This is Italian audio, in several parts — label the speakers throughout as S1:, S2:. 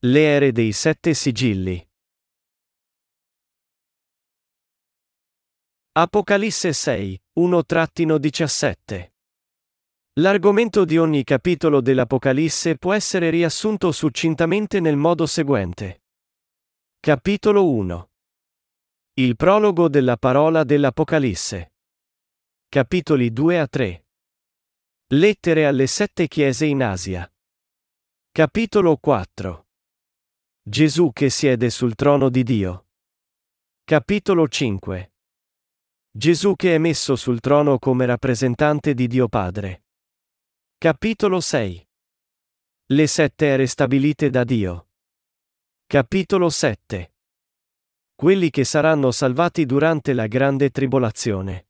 S1: Le ere dei sette sigilli. Apocalisse 6, 1-17. L'argomento di ogni capitolo dell'Apocalisse può essere riassunto succintamente nel modo seguente. Capitolo 1. Il prologo della parola dell'Apocalisse. Capitoli 2 a 3. Lettere alle sette chiese in Asia. Capitolo 4. Gesù che siede sul trono di Dio. Capitolo 5. Gesù che è messo sul trono come rappresentante di Dio Padre. Capitolo 6. Le sette ere stabilite da Dio. Capitolo 7. Quelli che saranno salvati durante la grande tribolazione.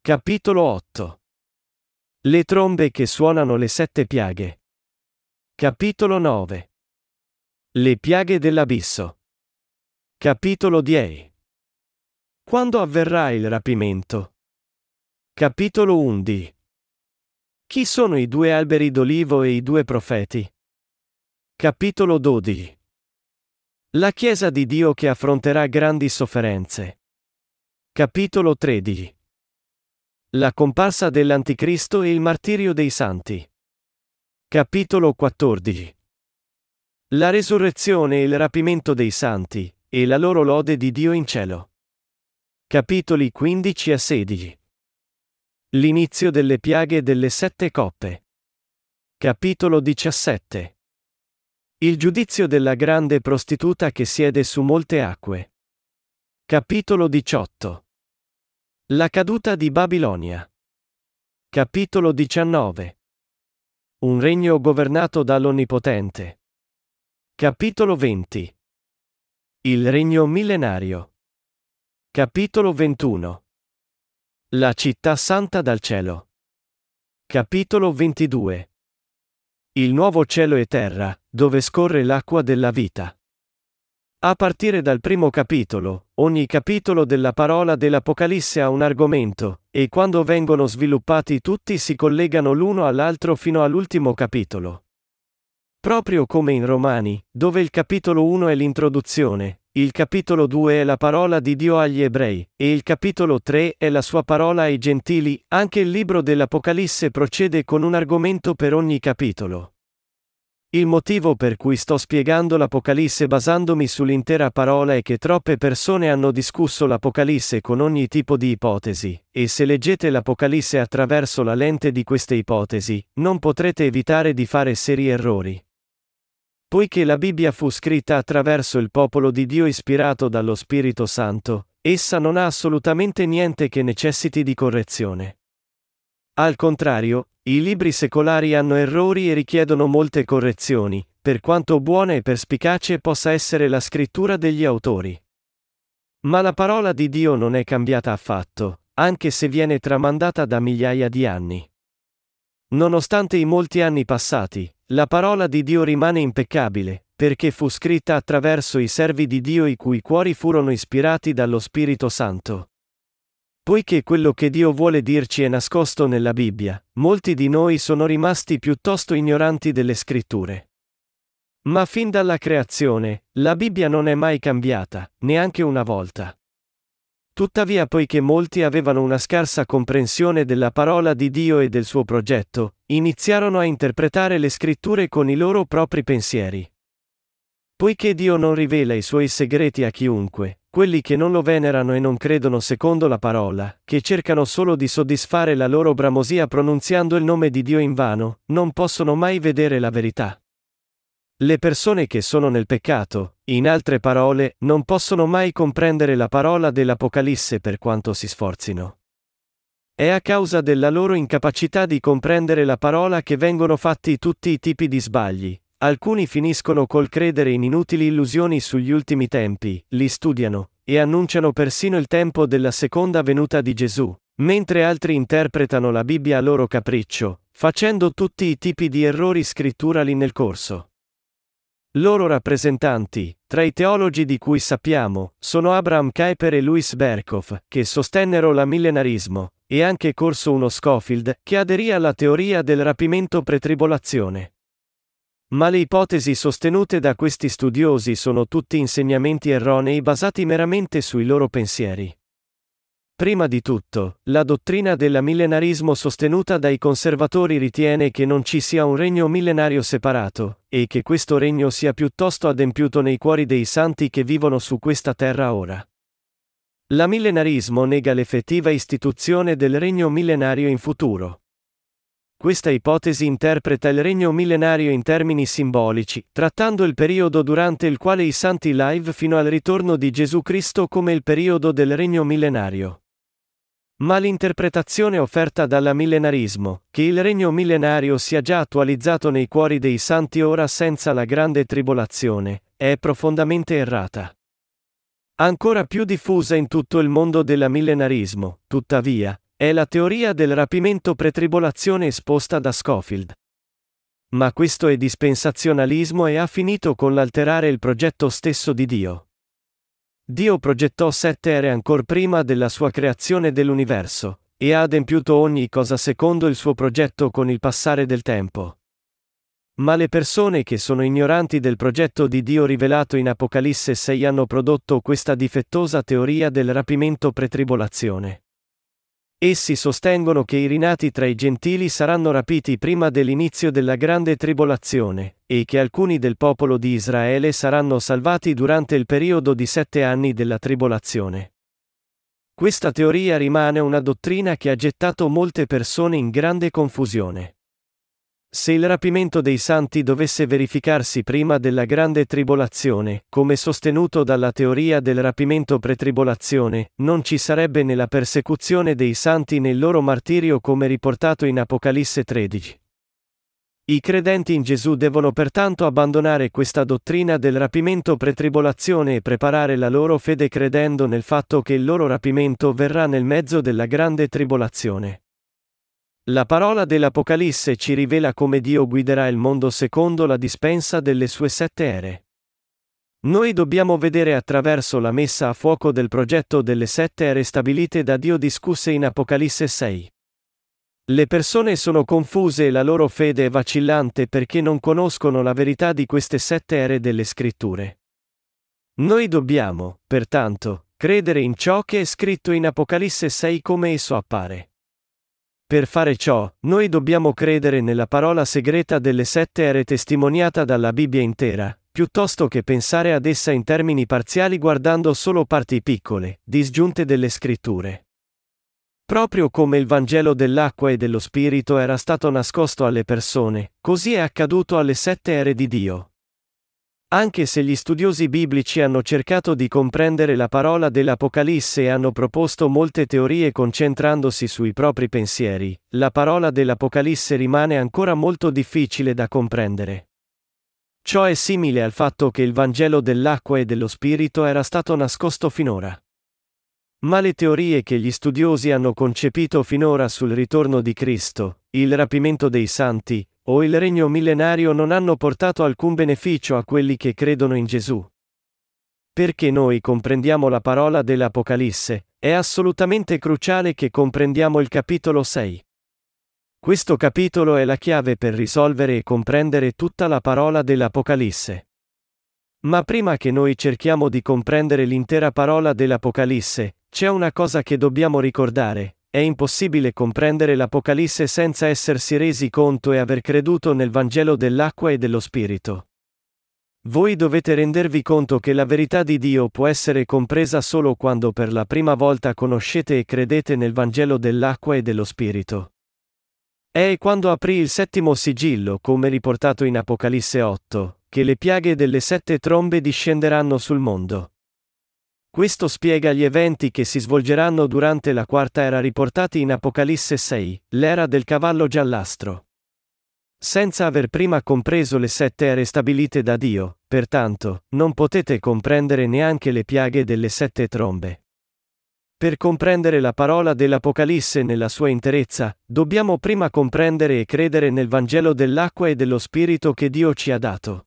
S1: Capitolo 8. Le trombe che suonano le sette piaghe. Capitolo 9. Le piaghe dell'abisso. Capitolo 10. Quando avverrà il rapimento? Capitolo 11. Chi sono i due alberi d'olivo e i due profeti? Capitolo 12. La Chiesa di Dio che affronterà grandi sofferenze. Capitolo 13. La comparsa dell'Anticristo e il martirio dei santi. Capitolo 14. La resurrezione e il rapimento dei santi, e la loro lode di Dio in cielo. Capitoli 15 a 16. L'inizio delle piaghe delle sette coppe. Capitolo 17. Il giudizio della grande prostituta che siede su molte acque. Capitolo 18. La caduta di Babilonia. Capitolo 19. Un regno governato dall'Onnipotente. Capitolo 20. Il regno millenario. Capitolo 21. La città santa dal cielo. Capitolo 22. Il nuovo cielo e terra, dove scorre l'acqua della vita. A partire dal primo capitolo, ogni capitolo della parola dell'Apocalisse ha un argomento, e quando vengono sviluppati tutti si collegano l'uno all'altro fino all'ultimo capitolo. Proprio come in Romani, dove il capitolo 1 è l'introduzione, il capitolo 2 è la parola di Dio agli ebrei, e il capitolo 3 è la sua parola ai gentili, anche il libro dell'Apocalisse procede con un argomento per ogni capitolo. Il motivo per cui sto spiegando l'Apocalisse basandomi sull'intera parola è che troppe persone hanno discusso l'Apocalisse con ogni tipo di ipotesi, e se leggete l'Apocalisse attraverso la lente di queste ipotesi, non potrete evitare di fare seri errori. Poiché la Bibbia fu scritta attraverso il popolo di Dio ispirato dallo Spirito Santo, essa non ha assolutamente niente che necessiti di correzione. Al contrario, i libri secolari hanno errori e richiedono molte correzioni, per quanto buona e perspicace possa essere la scrittura degli autori. Ma la parola di Dio non è cambiata affatto, anche se viene tramandata da migliaia di anni. Nonostante i molti anni passati, la parola di Dio rimane impeccabile, perché fu scritta attraverso i servi di Dio i cui cuori furono ispirati dallo Spirito Santo. Poiché quello che Dio vuole dirci è nascosto nella Bibbia, molti di noi sono rimasti piuttosto ignoranti delle scritture. Ma fin dalla creazione, la Bibbia non è mai cambiata, neanche una volta. Tuttavia, poiché molti avevano una scarsa comprensione della parola di Dio e del suo progetto, iniziarono a interpretare le scritture con i loro propri pensieri. Poiché Dio non rivela i suoi segreti a chiunque, quelli che non lo venerano e non credono secondo la parola, che cercano solo di soddisfare la loro bramosia pronunziando il nome di Dio in vano, non possono mai vedere la verità. Le persone che sono nel peccato, in altre parole, non possono mai comprendere la parola dell'Apocalisse per quanto si sforzino. È a causa della loro incapacità di comprendere la parola che vengono fatti tutti i tipi di sbagli. Alcuni finiscono col credere in inutili illusioni sugli ultimi tempi, li studiano, e annunciano persino il tempo della seconda venuta di Gesù, mentre altri interpretano la Bibbia a loro capriccio, facendo tutti i tipi di errori scritturali nel corso. Loro rappresentanti, tra i teologi di cui sappiamo, sono Abraham Kuyper e Louis Berkhoff, che sostennero l'amillenarismo, e anche Corso 1 Scofield, che aderì alla teoria del rapimento pretribolazione. Ma le ipotesi sostenute da questi studiosi sono tutti insegnamenti erronei basati meramente sui loro pensieri. Prima di tutto, la dottrina dell'amillenarismo sostenuta dai conservatori ritiene che non ci sia un regno millenario separato, e che questo regno sia piuttosto adempiuto nei cuori dei santi che vivono su questa terra ora. L'amillenarismo nega l'effettiva istituzione del regno millenario in futuro. Questa ipotesi interpreta il regno millenario in termini simbolici, trattando il periodo durante il quale i santi live fino al ritorno di Gesù Cristo come il periodo del regno millenario. Ma l'interpretazione offerta dall'amillenarismo, che il regno millenario sia già attualizzato nei cuori dei santi ora senza la grande tribolazione, è profondamente errata. Ancora più diffusa in tutto il mondo dell'amillenarismo, tuttavia, è la teoria del rapimento pretribolazione esposta da Scofield. Ma questo è dispensazionalismo e ha finito con l'alterare il progetto stesso di Dio. Dio progettò sette ere ancor prima della sua creazione dell'universo, e ha adempiuto ogni cosa secondo il suo progetto con il passare del tempo. Ma le persone che sono ignoranti del progetto di Dio rivelato in Apocalisse 6 hanno prodotto questa difettosa teoria del rapimento pretribolazione. Essi sostengono che i rinati tra i gentili saranno rapiti prima dell'inizio della grande tribolazione, e che alcuni del popolo di Israele saranno salvati durante il periodo di sette anni della tribolazione. Questa teoria rimane una dottrina che ha gettato molte persone in grande confusione. Se il rapimento dei santi dovesse verificarsi prima della grande tribolazione, come sostenuto dalla teoria del rapimento pretribolazione, non ci sarebbe né la persecuzione dei santi né il loro martirio come riportato in Apocalisse 13. I credenti in Gesù devono pertanto abbandonare questa dottrina del rapimento pretribolazione e preparare la loro fede credendo nel fatto che il loro rapimento verrà nel mezzo della grande tribolazione. La parola dell'Apocalisse ci rivela come Dio guiderà il mondo secondo la dispensa delle sue sette ere. Noi dobbiamo vedere attraverso la messa a fuoco del progetto delle sette ere stabilite da Dio discusse in Apocalisse 6. Le persone sono confuse e la loro fede è vacillante perché non conoscono la verità di queste sette ere delle scritture. Noi dobbiamo, pertanto, credere in ciò che è scritto in Apocalisse 6 come esso appare. Per fare ciò, noi dobbiamo credere nella parola segreta delle sette ere testimoniata dalla Bibbia intera, piuttosto che pensare ad essa in termini parziali guardando solo parti piccole, disgiunte delle scritture. Proprio come il Vangelo dell'acqua e dello Spirito era stato nascosto alle persone, così è accaduto alle sette ere di Dio. Anche se gli studiosi biblici hanno cercato di comprendere la parola dell'Apocalisse e hanno proposto molte teorie concentrandosi sui propri pensieri, la parola dell'Apocalisse rimane ancora molto difficile da comprendere. Ciò è simile al fatto che il Vangelo dell'acqua e dello Spirito era stato nascosto finora. Ma le teorie che gli studiosi hanno concepito finora sul ritorno di Cristo, il rapimento dei santi, o il regno millenario non hanno portato alcun beneficio a quelli che credono in Gesù. Perché noi comprendiamo la parola dell'Apocalisse, è assolutamente cruciale che comprendiamo il capitolo 6. Questo capitolo è la chiave per risolvere e comprendere tutta la parola dell'Apocalisse. Ma prima che noi cerchiamo di comprendere l'intera parola dell'Apocalisse, c'è una cosa che dobbiamo ricordare, è impossibile comprendere l'Apocalisse senza essersi resi conto e aver creduto nel Vangelo dell'acqua e dello Spirito. Voi dovete rendervi conto che la verità di Dio può essere compresa solo quando per la prima volta conoscete e credete nel Vangelo dell'acqua e dello Spirito. È quando aprì il settimo sigillo, come riportato in Apocalisse 8, che le piaghe delle sette trombe discenderanno sul mondo. Questo spiega gli eventi che si svolgeranno durante la quarta era riportati in Apocalisse 6, l'era del cavallo giallastro. Senza aver prima compreso le sette ere stabilite da Dio, pertanto, non potete comprendere neanche le piaghe delle sette trombe. Per comprendere la parola dell'Apocalisse nella sua interezza, dobbiamo prima comprendere e credere nel Vangelo dell'acqua e dello Spirito che Dio ci ha dato.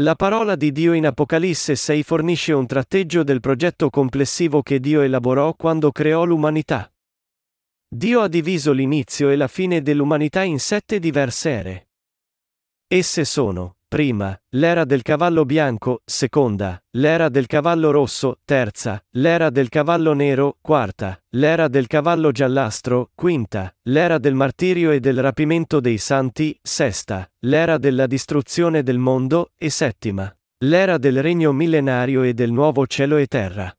S1: La parola di Dio in Apocalisse 6 fornisce un tratteggio del progetto complessivo che Dio elaborò quando creò l'umanità. Dio ha diviso l'inizio e la fine dell'umanità in sette diverse ere. Esse sono, prima, l'era del cavallo bianco, seconda, l'era del cavallo rosso, terza, l'era del cavallo nero, quarta, l'era del cavallo giallastro, quinta, l'era del martirio e del rapimento dei santi, sesta, l'era della distruzione del mondo, e settima, l'era del regno millenario e del nuovo cielo e terra.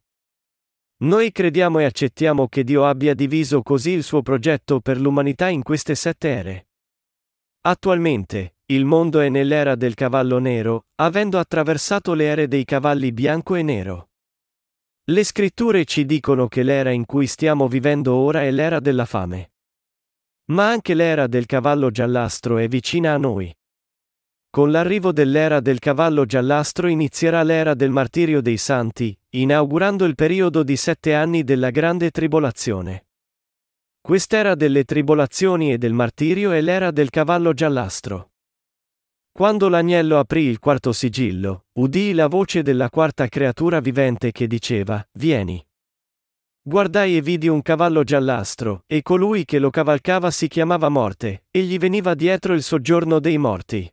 S1: Noi crediamo e accettiamo che Dio abbia diviso così il suo progetto per l'umanità in queste sette ere. Attualmente, il mondo è nell'era del cavallo nero, avendo attraversato le ere dei cavalli bianco e nero. Le scritture ci dicono che l'era in cui stiamo vivendo ora è l'era della fame. Ma anche l'era del cavallo giallastro è vicina a noi. Con l'arrivo dell'era del cavallo giallastro inizierà l'era del martirio dei santi, inaugurando il periodo di sette anni della grande tribolazione. Quest'era delle tribolazioni e del martirio è l'era del cavallo giallastro. Quando l'agnello aprì il quarto sigillo, udii la voce della quarta creatura vivente che diceva, Vieni. Guardai e vidi un cavallo giallastro, e colui che lo cavalcava si chiamava Morte, e gli veniva dietro il soggiorno dei morti.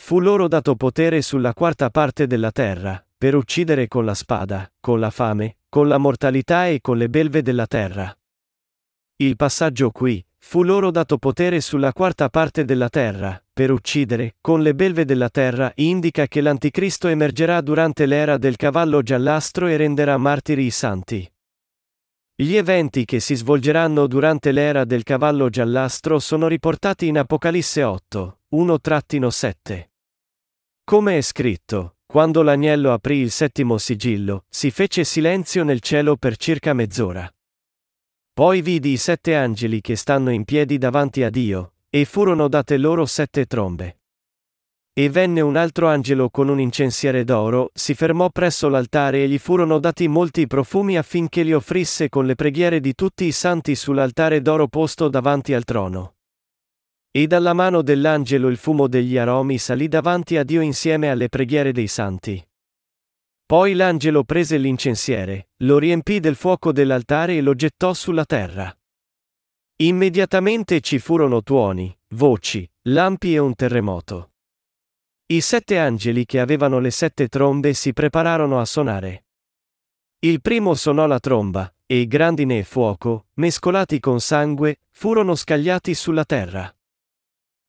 S1: Fu loro dato potere sulla quarta parte della terra, per uccidere con la spada, con la fame, con la mortalità e con le belve della terra. Il passaggio qui, fu loro dato potere sulla quarta parte della terra, per uccidere, con le belve della terra, indica che l'anticristo emergerà durante l'era del cavallo giallastro e renderà martiri i santi. Gli eventi che si svolgeranno durante l'era del cavallo giallastro sono riportati in Apocalisse 8, 1-7. Come è scritto, quando l'agnello aprì il settimo sigillo, si fece silenzio nel cielo per circa mezz'ora. Poi vidi i sette angeli che stanno in piedi davanti a Dio, e furono date loro sette trombe. E venne un altro angelo con un incensiere d'oro, si fermò presso l'altare e gli furono dati molti profumi affinché li offrisse con le preghiere di tutti i santi sull'altare d'oro posto davanti al trono. E dalla mano dell'angelo il fumo degli aromi salì davanti a Dio insieme alle preghiere dei santi. Poi l'angelo prese l'incensiere, lo riempì del fuoco dell'altare e lo gettò sulla terra. Immediatamente ci furono tuoni, voci, lampi e un terremoto. I sette angeli che avevano le sette trombe si prepararono a suonare. Il primo suonò la tromba, e grandine e fuoco, mescolati con sangue, furono scagliati sulla terra.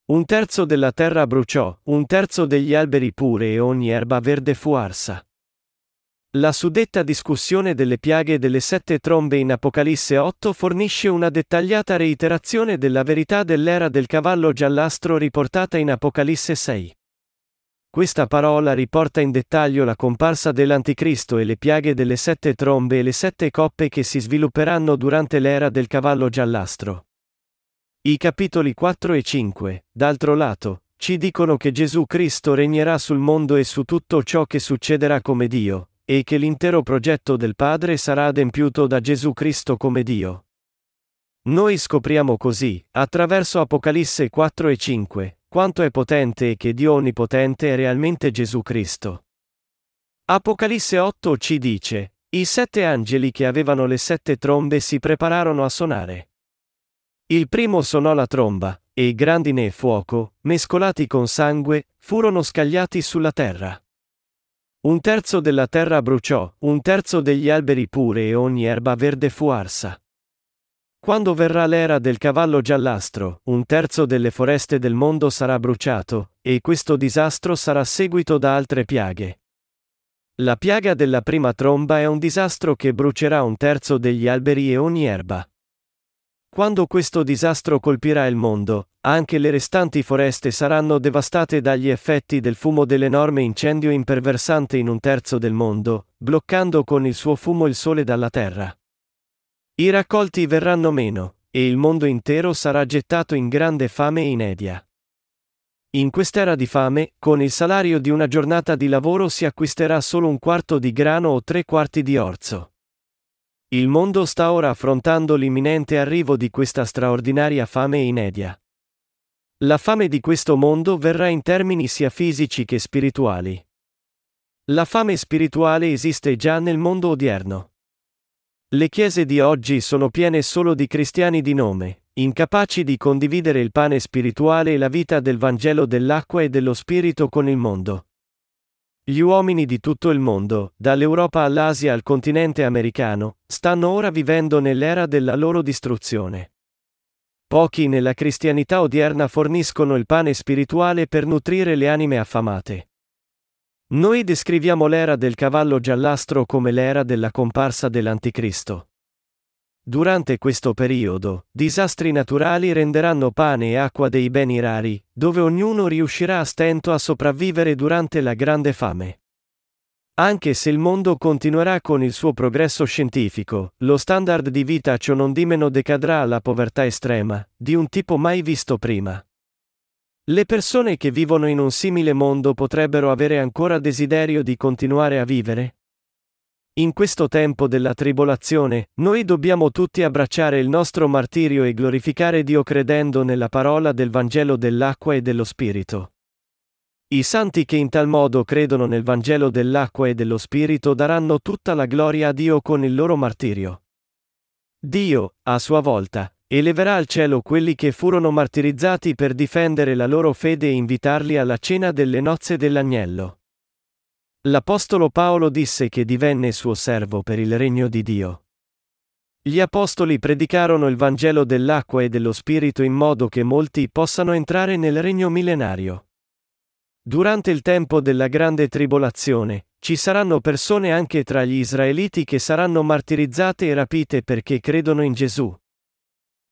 S1: Un terzo della terra bruciò, un terzo degli alberi pure e ogni erba verde fu arsa. La suddetta discussione delle piaghe delle sette trombe in Apocalisse 8 fornisce una dettagliata reiterazione della verità dell'era del cavallo giallastro riportata in Apocalisse 6. Questa parola riporta in dettaglio la comparsa dell'Anticristo e le piaghe delle sette trombe e le sette coppe che si svilupperanno durante l'era del cavallo giallastro. I capitoli 4 e 5, d'altro lato, ci dicono che Gesù Cristo regnerà sul mondo e su tutto ciò che succederà come Dio, e che l'intero progetto del Padre sarà adempiuto da Gesù Cristo come Dio. Noi scopriamo così, attraverso Apocalisse 4 e 5, quanto è potente e che Dio Onnipotente è realmente Gesù Cristo. Apocalisse 8 ci dice, i sette angeli che avevano le sette trombe si prepararono a suonare. Il primo suonò la tromba, e grandine e fuoco, mescolati con sangue, furono scagliati sulla terra. Un terzo della terra bruciò, un terzo degli alberi pure e ogni erba verde fu arsa. Quando verrà l'era del cavallo giallastro, un terzo delle foreste del mondo sarà bruciato, e questo disastro sarà seguito da altre piaghe. La piaga della prima tromba è un disastro che brucerà un terzo degli alberi e ogni erba. Quando questo disastro colpirà il mondo, anche le restanti foreste saranno devastate dagli effetti del fumo dell'enorme incendio imperversante in un terzo del mondo, bloccando con il suo fumo il sole dalla terra. I raccolti verranno meno, e il mondo intero sarà gettato in grande fame e inedia. In quest'era di fame, con il salario di una giornata di lavoro si acquisterà solo un quarto di grano o tre quarti di orzo. Il mondo sta ora affrontando l'imminente arrivo di questa straordinaria fame inedia. La fame di questo mondo verrà in termini sia fisici che spirituali. La fame spirituale esiste già nel mondo odierno. Le chiese di oggi sono piene solo di cristiani di nome, incapaci di condividere il pane spirituale e la vita del Vangelo dell'acqua e dello Spirito con il mondo. Gli uomini di tutto il mondo, dall'Europa all'Asia al continente americano, stanno ora vivendo nell'era della loro distruzione. Pochi nella cristianità odierna forniscono il pane spirituale per nutrire le anime affamate. Noi descriviamo l'era del cavallo giallastro come l'era della comparsa dell'Anticristo. Durante questo periodo, disastri naturali renderanno pane e acqua dei beni rari, dove ognuno riuscirà a stento a sopravvivere durante la grande fame. Anche se il mondo continuerà con il suo progresso scientifico, lo standard di vita ciò non di meno decadrà alla povertà estrema, di un tipo mai visto prima. Le persone che vivono in un simile mondo potrebbero avere ancora desiderio di continuare a vivere? In questo tempo della tribolazione, noi dobbiamo tutti abbracciare il nostro martirio e glorificare Dio credendo nella parola del Vangelo dell'acqua e dello Spirito. I santi che in tal modo credono nel Vangelo dell'acqua e dello Spirito daranno tutta la gloria a Dio con il loro martirio. Dio, a sua volta, eleverà al cielo quelli che furono martirizzati per difendere la loro fede e invitarli alla cena delle nozze dell'agnello. L'Apostolo Paolo disse che divenne suo servo per il regno di Dio. Gli apostoli predicarono il Vangelo dell'acqua e dello Spirito in modo che molti possano entrare nel regno millenario. Durante il tempo della grande tribolazione, ci saranno persone anche tra gli israeliti che saranno martirizzate e rapite perché credono in Gesù.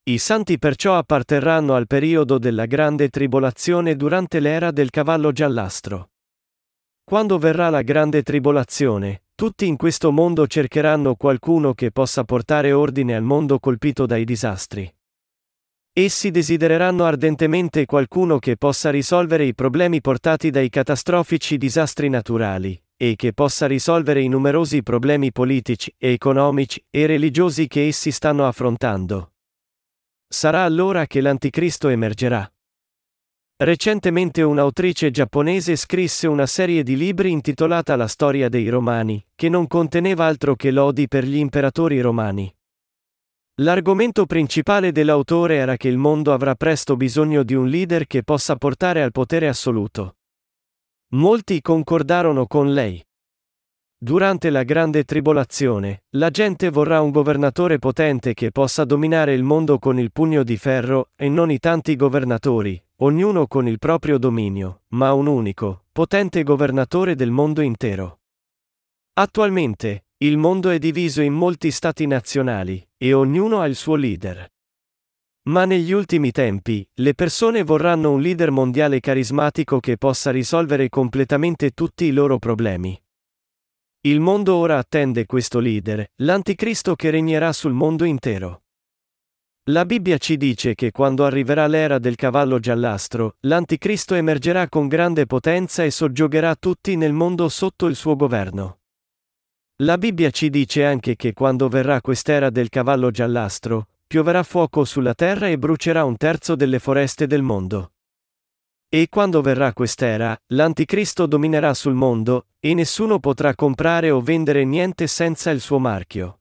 S1: I santi perciò apparterranno al periodo della grande tribolazione durante l'era del cavallo giallastro. Quando verrà la grande tribolazione, tutti in questo mondo cercheranno qualcuno che possa portare ordine al mondo colpito dai disastri. Essi desidereranno ardentemente qualcuno che possa risolvere i problemi portati dai catastrofici disastri naturali, e che possa risolvere i numerosi problemi politici, economici e religiosi che essi stanno affrontando. Sarà allora che l'Anticristo emergerà. Recentemente un'autrice giapponese scrisse una serie di libri intitolata La storia dei Romani, che non conteneva altro che lodi per gli imperatori romani. L'argomento principale dell'autore era che il mondo avrà presto bisogno di un leader che possa portare al potere assoluto. Molti concordarono con lei. Durante la grande tribolazione, la gente vorrà un governatore potente che possa dominare il mondo con il pugno di ferro, e non i tanti governatori, ognuno con il proprio dominio, ma un unico, potente governatore del mondo intero. Attualmente, il mondo è diviso in molti stati nazionali, e ognuno ha il suo leader. Ma negli ultimi tempi, le persone vorranno un leader mondiale carismatico che possa risolvere completamente tutti i loro problemi. Il mondo ora attende questo leader, l'anticristo che regnerà sul mondo intero. La Bibbia ci dice che quando arriverà l'era del cavallo giallastro, l'anticristo emergerà con grande potenza e soggiogherà tutti nel mondo sotto il suo governo. La Bibbia ci dice anche che quando verrà quest'era del cavallo giallastro, pioverà fuoco sulla terra e brucerà un terzo delle foreste del mondo. E quando verrà quest'era, l'Anticristo dominerà sul mondo, e nessuno potrà comprare o vendere niente senza il suo marchio.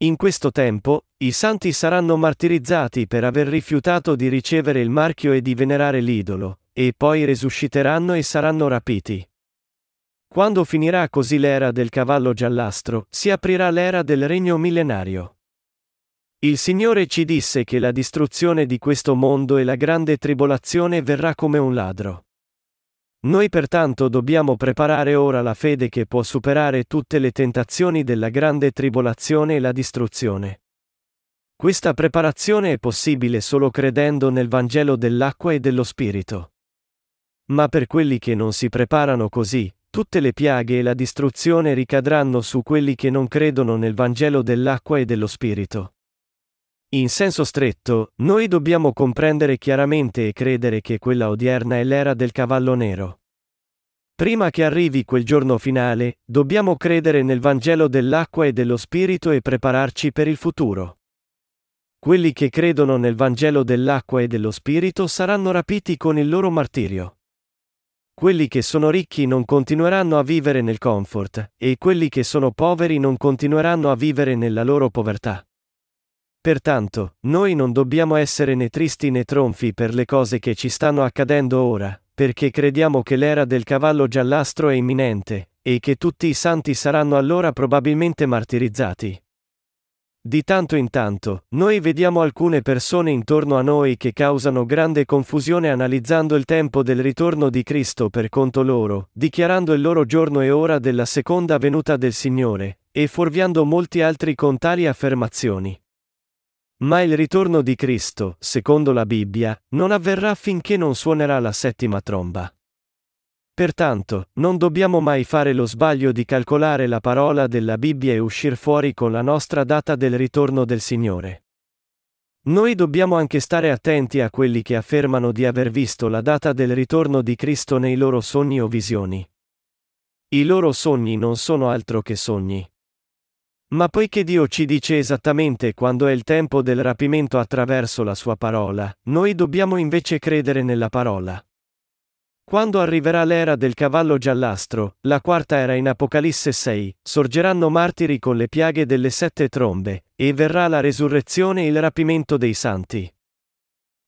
S1: In questo tempo, i santi saranno martirizzati per aver rifiutato di ricevere il marchio e di venerare l'idolo, e poi resusciteranno e saranno rapiti. Quando finirà così l'era del cavallo giallastro, si aprirà l'era del regno millenario. Il Signore ci disse che la distruzione di questo mondo e la grande tribolazione verrà come un ladro. Noi pertanto dobbiamo preparare ora la fede che può superare tutte le tentazioni della grande tribolazione e la distruzione. Questa preparazione è possibile solo credendo nel Vangelo dell'acqua e dello Spirito. Ma per quelli che non si preparano così, Tutte le piaghe e la distruzione ricadranno su quelli che non credono nel Vangelo dell'acqua e dello Spirito. In senso stretto, noi dobbiamo comprendere chiaramente e credere che quella odierna è l'era del cavallo nero. Prima che arrivi quel giorno finale, dobbiamo credere nel Vangelo dell'acqua e dello Spirito e prepararci per il futuro. Quelli che credono nel Vangelo dell'acqua e dello Spirito saranno rapiti con il loro martirio. Quelli che sono ricchi non continueranno a vivere nel comfort, e quelli che sono poveri non continueranno a vivere nella loro povertà. Pertanto, noi non dobbiamo essere né tristi né tronfi per le cose che ci stanno accadendo ora, perché crediamo che l'era del cavallo giallastro è imminente, e che tutti i santi saranno allora probabilmente martirizzati. Di tanto in tanto, noi vediamo alcune persone intorno a noi che causano grande confusione analizzando il tempo del ritorno di Cristo per conto loro, dichiarando il loro giorno e ora della seconda venuta del Signore, e fuorviando molti altri con tali affermazioni. Ma il ritorno di Cristo, secondo la Bibbia, non avverrà finché non suonerà la settima tromba. Pertanto, non dobbiamo mai fare lo sbaglio di calcolare la parola della Bibbia e uscir fuori con la nostra data del ritorno del Signore. Noi dobbiamo anche stare attenti a quelli che affermano di aver visto la data del ritorno di Cristo nei loro sogni o visioni. I loro sogni non sono altro che sogni. Ma poiché Dio ci dice esattamente quando è il tempo del rapimento attraverso la sua parola, noi dobbiamo invece credere nella parola. Quando arriverà l'era del cavallo giallastro, la quarta era in Apocalisse 6, sorgeranno martiri con le piaghe delle sette trombe, e verrà la resurrezione e il rapimento dei santi.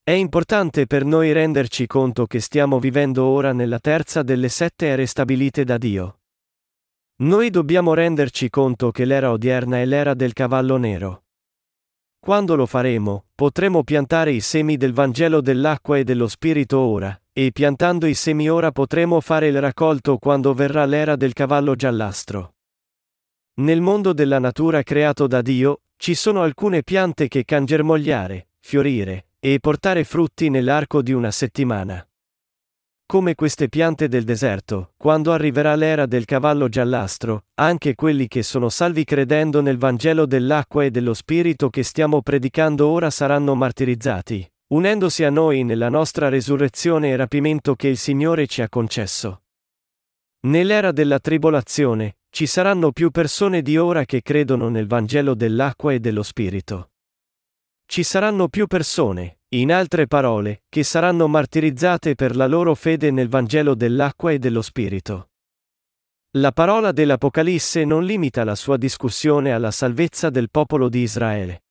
S1: È importante per noi renderci conto che stiamo vivendo ora nella terza delle sette ere stabilite da Dio. Noi dobbiamo renderci conto che l'era odierna è l'era del cavallo nero. Quando lo faremo, potremo piantare i semi del Vangelo dell'acqua e dello Spirito ora, e piantando i semi ora potremo fare il raccolto quando verrà l'era del cavallo giallastro. Nel mondo della natura creato da Dio, ci sono alcune piante che can germogliare, fiorire, e portare frutti nell'arco di una settimana. Come queste piante del deserto, quando arriverà l'era del cavallo giallastro, anche quelli che sono salvi credendo nel Vangelo dell'acqua e dello Spirito che stiamo predicando ora saranno martirizzati, unendosi a noi nella nostra resurrezione e rapimento che il Signore ci ha concesso. Nell'era della tribolazione, ci saranno più persone di ora che credono nel Vangelo dell'acqua e dello Spirito. Ci saranno più persone, in altre parole, che saranno martirizzate per la loro fede nel Vangelo dell'acqua e dello Spirito. La parola dell'Apocalisse non limita la sua discussione alla salvezza del popolo di Israele.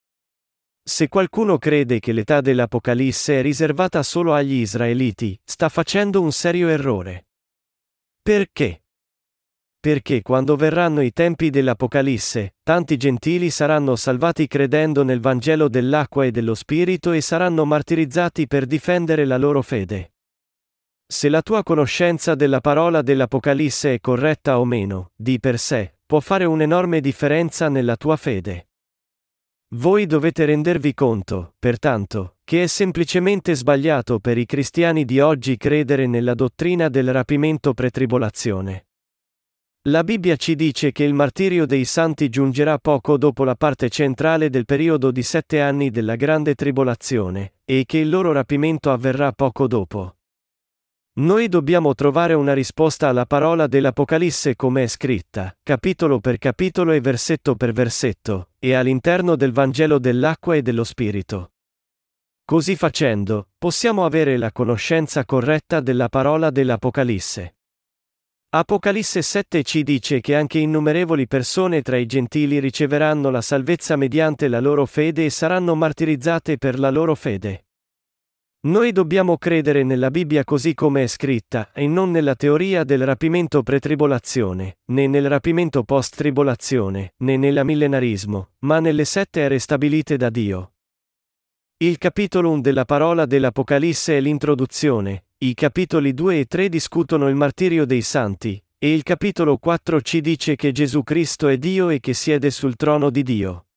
S1: Se qualcuno crede che l'età dell'Apocalisse è riservata solo agli israeliti, sta facendo un serio errore. Perché? Perché quando verranno i tempi dell'Apocalisse, tanti gentili saranno salvati credendo nel Vangelo dell'acqua e dello Spirito e saranno martirizzati per difendere la loro fede. Se la tua conoscenza della parola dell'Apocalisse è corretta o meno, di per sé, può fare un'enorme differenza nella tua fede. Voi dovete rendervi conto, pertanto, che è semplicemente sbagliato per i cristiani di oggi credere nella dottrina del rapimento pretribolazione. La Bibbia ci dice che il martirio dei santi giungerà poco dopo la parte centrale del periodo di sette anni della grande tribolazione, e che il loro rapimento avverrà poco dopo. Noi dobbiamo trovare una risposta alla parola dell'Apocalisse come è scritta, capitolo per capitolo e versetto per versetto, e all'interno del Vangelo dell'acqua e dello Spirito. Così facendo, possiamo avere la conoscenza corretta della parola dell'Apocalisse. Apocalisse 7 ci dice che anche innumerevoli persone tra i gentili riceveranno la salvezza mediante la loro fede e saranno martirizzate per la loro fede. Noi dobbiamo credere nella Bibbia così come è scritta, e non nella teoria del rapimento pretribolazione, né nel rapimento post-tribolazione, né nell'amillenarismo, ma nelle sette ere stabilite da Dio. Il capitolo 1 della parola dell'Apocalisse è l'introduzione, i capitoli 2 e 3 discutono il martirio dei santi, e il capitolo 4 ci dice che Gesù Cristo è Dio e che siede sul trono di Dio.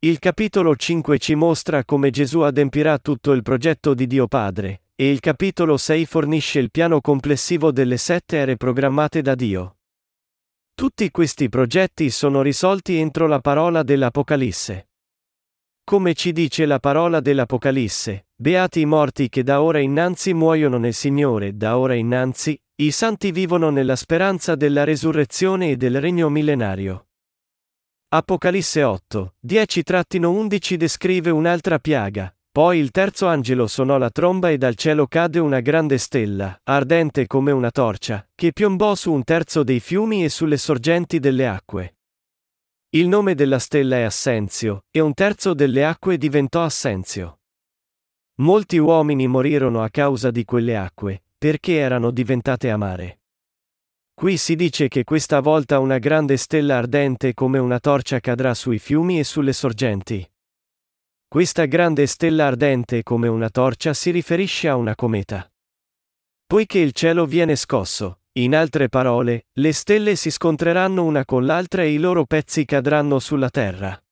S1: Il capitolo 5 ci mostra come Gesù adempirà tutto il progetto di Dio Padre, e il capitolo 6 fornisce il piano complessivo delle sette ere programmate da Dio. Tutti questi progetti sono risolti entro la parola dell'Apocalisse. Come ci dice la parola dell'Apocalisse, beati i morti che da ora innanzi muoiono nel Signore, da ora innanzi, i santi vivono nella speranza della resurrezione e del regno millenario. Apocalisse 8, 10-11 descrive un'altra piaga. Poi il terzo angelo suonò la tromba e dal cielo cadde una grande stella, ardente come una torcia, che piombò su un terzo dei fiumi e sulle sorgenti delle acque. Il nome della stella è Assenzio, e un terzo delle acque diventò Assenzio. Molti uomini morirono a causa di quelle acque, perché erano diventate amare. Qui si dice che questa volta una grande stella ardente come una torcia cadrà sui fiumi e sulle sorgenti. Questa grande stella ardente come una torcia si riferisce a una cometa. Poiché il cielo viene scosso, in altre parole, le stelle si scontreranno una con l'altra e i loro pezzi cadranno sulla terra.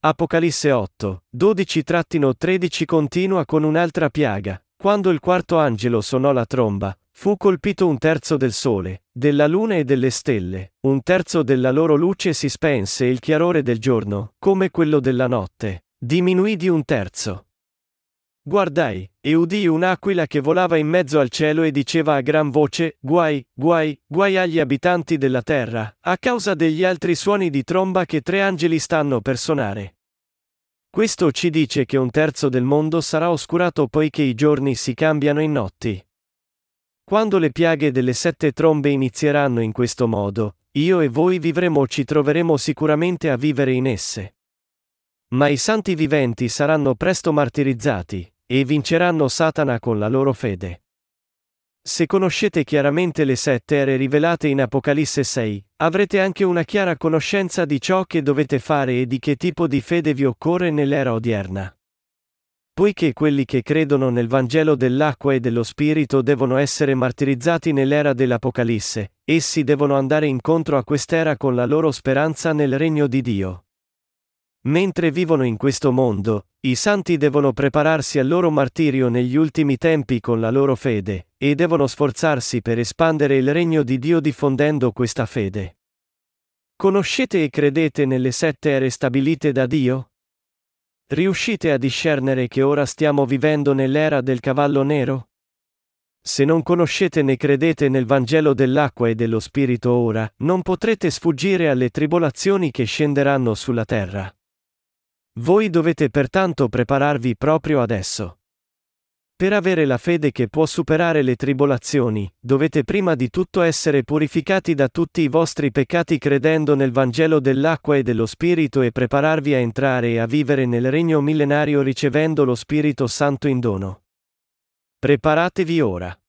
S1: Apocalisse 8, 12-13 continua con un'altra piaga. Quando il quarto angelo suonò la tromba, Fu colpito un terzo del sole, della luna e delle stelle, un terzo della loro luce si spense e il chiarore del giorno, come quello della notte, diminuì di un terzo. Guardai, e udii un'aquila che volava in mezzo al cielo e diceva a gran voce, Guai, guai, guai agli abitanti della terra, a causa degli altri suoni di tromba che tre angeli stanno per suonare. Questo ci dice che un terzo del mondo sarà oscurato poiché i giorni si cambiano in notti. Quando le piaghe delle sette trombe inizieranno in questo modo, io e voi vivremo o ci troveremo sicuramente a vivere in esse. Ma i santi viventi saranno presto martirizzati, e vinceranno Satana con la loro fede. Se conoscete chiaramente le sette ere rivelate in Apocalisse 6, avrete anche una chiara conoscenza di ciò che dovete fare e di che tipo di fede vi occorre nell'era odierna. Poiché quelli che credono nel Vangelo dell'acqua e dello Spirito devono essere martirizzati nell'era dell'Apocalisse, essi devono andare incontro a quest'era con la loro speranza nel regno di Dio. Mentre vivono in questo mondo, i santi devono prepararsi al loro martirio negli ultimi tempi con la loro fede, e devono sforzarsi per espandere il regno di Dio diffondendo questa fede. Conoscete e credete nelle sette ere stabilite da Dio? Riuscite a discernere che ora stiamo vivendo nell'era del cavallo nero? Se non conoscete né credete nel Vangelo dell'acqua e dello Spirito ora, non potrete sfuggire alle tribolazioni che scenderanno sulla terra. Voi dovete pertanto prepararvi proprio adesso. Per avere la fede che può superare le tribolazioni, dovete prima di tutto essere purificati da tutti i vostri peccati credendo nel Vangelo dell'acqua e dello Spirito e prepararvi a entrare e a vivere nel regno millenario ricevendo lo Spirito Santo in dono. Preparatevi ora.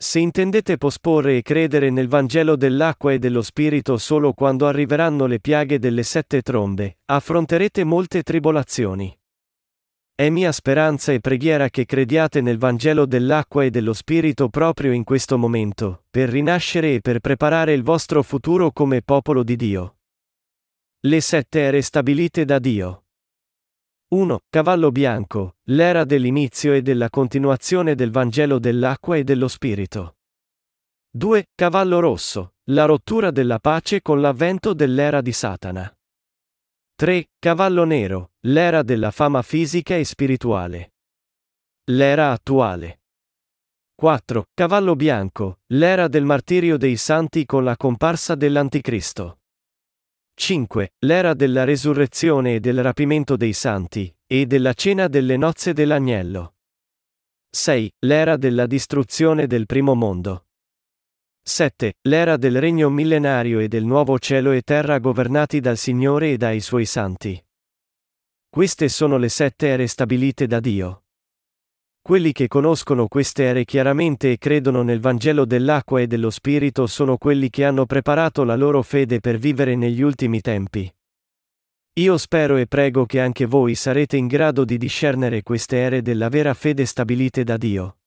S1: Se intendete posporre e credere nel Vangelo dell'acqua e dello Spirito solo quando arriveranno le piaghe delle sette trombe, affronterete molte tribolazioni. È mia speranza e preghiera che crediate nel Vangelo dell'acqua e dello Spirito proprio in questo momento, per rinascere e per preparare il vostro futuro come popolo di Dio. Le sette ere stabilite da Dio. 1. Cavallo bianco, l'era dell'inizio e della continuazione del Vangelo dell'acqua e dello Spirito. 2. Cavallo rosso, la rottura della pace con l'avvento dell'era di Satana. 3. Cavallo nero, l'era della fama fisica e spirituale. L'era attuale. 4. Cavallo bianco, l'era del martirio dei santi con la comparsa dell'Anticristo. 5. L'era della resurrezione e del rapimento dei santi, e della cena delle nozze dell'agnello. 6. L'era della distruzione del primo mondo. 7. L'era del regno millenario e del nuovo cielo e terra governati dal Signore e dai suoi santi. Queste sono le sette ere stabilite da Dio. Quelli che conoscono queste ere chiaramente e credono nel Vangelo dell'acqua e dello Spirito sono quelli che hanno preparato la loro fede per vivere negli ultimi tempi. Io spero e prego che anche voi sarete in grado di discernere queste ere della vera fede stabilite da Dio.